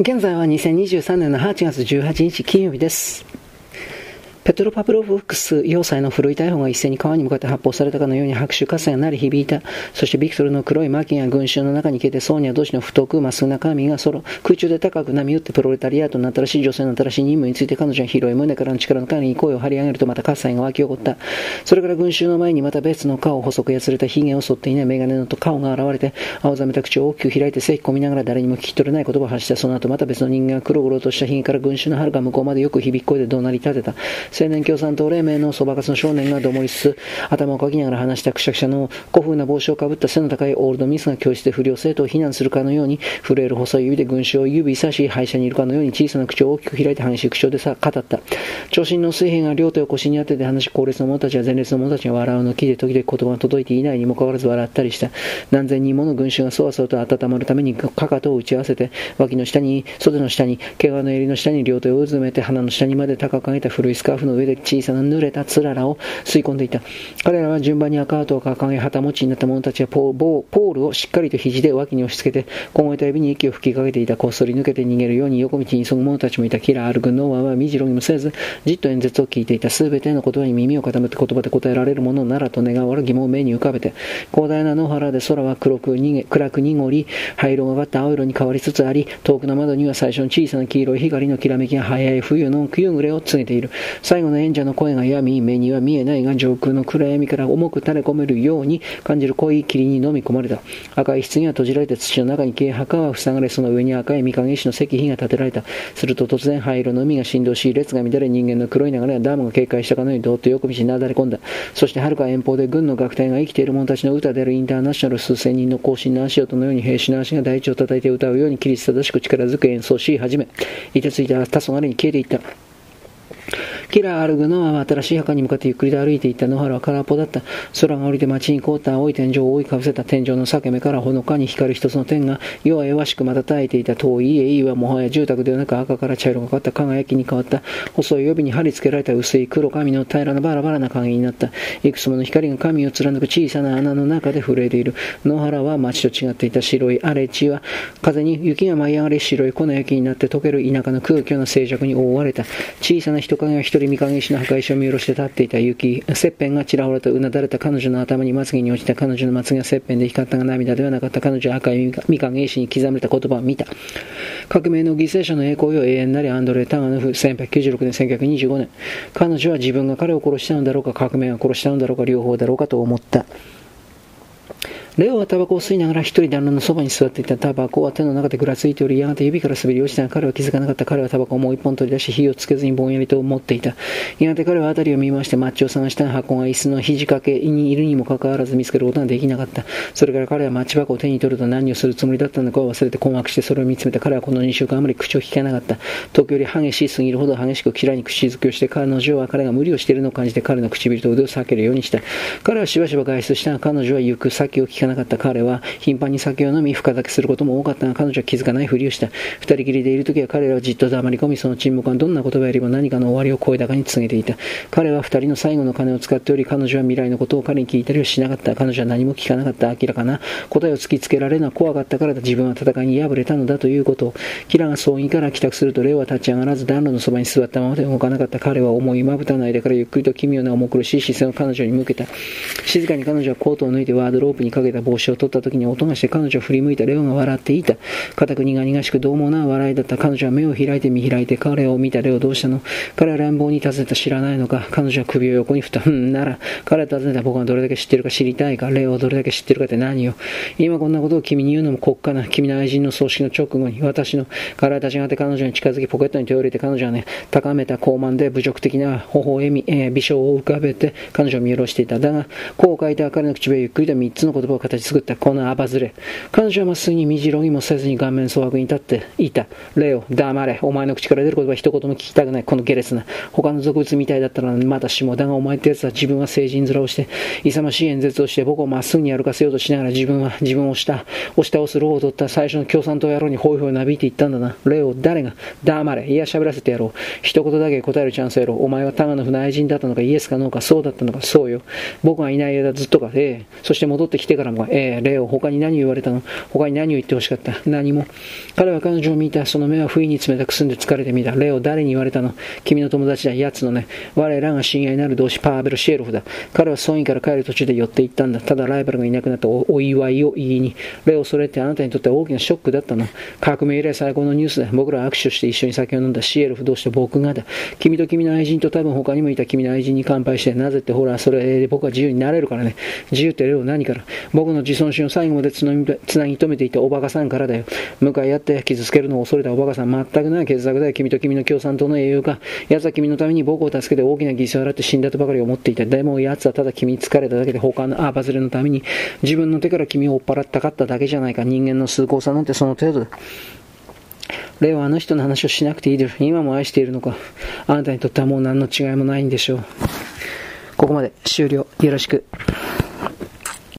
現在は2023年の8月18日金曜日です。ペトロパプロフクス要塞の古い大砲が一斉に川に向かって発砲されたかのように拍手喝采が鳴り響いた。そしてビクトルの黒いマーキンや群衆の中に消えてソーニャ同士の太くまっすぐな髪がソロ、空中で高く波打ってプロレタリアートの新しい女性の新しい任務について彼女は広い胸からの力の限りに声を張り上げるとまた喝采が湧き起こった。それから群衆の前にまた別の顔を、細くやつれた髭を剃っていないメガネのと顔が現れて、青ざめた口を大きく開いて咳き込みながら誰にも聞き取れない言葉を発した。その後また別の人間が黒々とした髭から群衆の遥か向こうまでよく響く声で怒鳴り立てた。青年共産党黎明のそばかすの少年がどもりつつ、頭をかきながら話したくしゃくしゃの古風な帽子をかぶった背の高いオールドミスが教室で不良生徒を非難するかのように、震える細い指で群衆を指さし、廃車にいるかのように小さな口を大きく開いて激しい口調でさ語った。長身の水平が両手を腰に当てて話し、高列の者たちや前列の者たちが笑うの木で時々言葉が届いていないにもかかわらず笑ったりした。何千人もの群衆がそわそわと温まるためにかかとを打ち合わせて、脇の下に、袖の下に、毛皮の襟の下に両手をうずめて鼻の下にまで高く上げた古いスカーフの上で小さな濡れたつららを吸い込んでいた。彼らは順番に赤跡を掲げ、旗持ちになった者たちはポールをしっかりと肘で脇に押し付けて、凍えた指に息を吹きかけていた。こっそり抜けて逃げるように横道に急ぐ者たちもいた。キラー・アル軍の王はみじろぎもせず、じっと演説を聞いていた。すべての言葉に耳を傾けて言葉で答えられるものならと願われ疑問を目に浮かべて、広大な野原で空は黒く逃げ、暗く濁り、灰色がかった青色に変わりつつあり、遠くの窓には最初の小さな黄色い光のきらめきが早い冬の冬暮れを告げている。最後の演者の声がやみ、目には見えないが上空の暗闇から重く垂れ込めるように感じる濃い霧に飲み込まれた。赤い棺は閉じられて土の中に消え、墓は塞がれ、その上に赤い御影石の石碑が建てられた。すると突然灰色の海が振動し、列が乱れ人間の黒い流れはダムが警戒したかのようにどっと横道になだれ込んだ。そして遥か遠方で軍の楽隊が生きている者たちの歌であるインターナショナル数千人の行進の足音のように兵士の足が大地を叩いて歌うように規律正しく力強く演奏し始め、いてついた黄昏に消えていった。キラー・アルグノは新しい墓に向かってゆっくりと歩いていった野原は空っぽだった。空が降りて街に凍った青い天井を覆いかぶせた天井の裂け目からほのかに光る一つの点が弱々しく瞬いていた遠い家々はもはや住宅ではなく赤から茶色がかった輝きに変わった。細い帯に貼り付けられた薄い黒髪の平らなバラバラな影になった。いくつもの光が髪を貫く小さな穴の中で震えている。野原は街と違っていた白い荒れ地は風に雪が舞い上がり白い粉雪になって溶ける田舎の空虚な静寂に覆われた。小さな人影が一人三影石の墓石を見下ろして立っていた雪、切片がちらほらとうなだれた彼女の頭にまつげに落ちた彼女のまつげは切片で光ったが涙ではなかった彼女は赤い三影石に刻まれた言葉を見た。革命の犠牲者の栄光よ永遠なりアンドレ・タガノフ、1896年、1925年。彼女は自分が彼を殺したのだろうか、革命を殺したのだろうか、両方だろうかと思った。レオはタバコを吸いながら一人暖炉のそばに座っていたタバコは手の中でぐらついており、やがて指から滑り落ちたが彼は気づかなかった。彼はタバコをもう一本取り出し、火をつけずにぼんやりと持っていた。やがて彼は辺りを見まして、マッチを探した箱が椅子の肘掛けにいるにもかかわらず見つけることができなかった。それから彼はマッチ箱を手に取ると何をするつもりだったのかを忘れて困惑してそれを見つめた。彼はこの2週間あまり口を聞かなかった。時折激しすぎるほど激しく嫌いに口づけをして、彼女は彼が無理をしているのを感じて彼の唇と腕を避けるようにした。彼はしばしば外出したが、彼女は行く先を聞かなかった。彼は頻繁に酒を飲み、深酒することも多かったが、彼女は気づかないふりをした。二人きりでいるときは彼らはじっと黙り込み、その沈黙はどんな言葉よりも何かの終わりを声高に告げていた。彼は二人の最後の金を使っており、彼女は未来のことを彼に聞いたりはしなかった。彼女は何も聞かなかった。明らかな答えを突きつけられるのは怖かったからだ。自分は戦いに敗れたのだということを。キラが葬儀から帰宅すると、レオは立ち上がらず暖炉のそばに座ったままで動かなかった。彼は重いまぶたの間からゆっくりと奇妙な重苦しい視線を彼女に向けた。静かに彼女はコートを脱いでワードロープにかけた帽子を取った時に音がして彼女を振り向いたレオが笑っていた。固く苦々しく獰猛な笑いだった。彼女は目を開いて見開いて彼を見たレオどうしたの彼は乱暴に尋ねた知らないのか彼女は首を横に振った。うん、なら、彼は尋ねた僕がどれだけ知ってるか知りたいかレオをどれだけ知ってるかって何よ。今こんなことを君に言うのも国家な。君の愛人の葬式の直後に私の彼は立ち上がって彼女に近づきポケットに手を入れて彼女はね、高めた高慢で侮辱的な微笑み、えー、微笑を浮かべて彼女を見下ろしていた。だが、こう書いた彼の口笛ゆっくりと三つの言葉を形作った。このアバズレ。彼女はまっすぐにみじろぎもせずに顔面蒼白に立っていた。レオ、黙れ。お前の口から出る言葉一言も聞きたくない。この下劣な。他の俗物みたいだったらまだしも。だがお前って奴は自分は成人面をして、勇ましい演説をして僕をまっすぐに歩かせようとしながら自分は自分を押した、押し倒すローを取った最初の共産党野郎にホイホイなびいていったんだな。レオ、誰が？黙れ。いや、喋らせてやろう。一言だけ答えるチャンスやろう。お前はタガノフの愛人だったのか、イエスかノーか、そうだったのか、そうよ。僕がいない間ずっとか、ええ。そして戻ってきてからからも、えー、レオ、他に何を言われたの？他に何を言ってほしかった？何も。彼は彼女を見た。その目は不意に冷たく澄んで疲れてみた。レオ、誰に言われたの？君の友達だ、奴のね。我らが親愛なる同志、パーベル・シェーロフだ。彼はソインから帰る途中で寄って行ったんだ。ただライバルがいなくなったお祝いを言いに。レオ、それってあなたにとっては大きなショックだったの？革命以来最高のニュースだ。僕らは握手して一緒に酒を飲んだ。シエルフどうして僕がだ。君と君の愛人と多分他にもいた君の愛人に乾杯して、なぜってほら、それで僕は自由になれるからね。自由ってレオ何から？僕の自尊心を最後までつなぎ止めていたおバカさんからだよ。向かい合って傷つけるのを恐れたおバカさん。全くない傑作だよ。君と君の共産党の英雄か。奴は君のために僕を助けて大きな犠牲を払って死んだとばかり思っていた。でも奴はただ君に疲れただけで他のアーバズレのために自分の手から君を追っ払ったかっただけじゃないか。人間の崇高さなんてその程度だ。レイはあの人の話をしなくていいで今も愛しているのか。あなたにとってはもう何の違いもないんでしょう。ここまで終了。よろしく。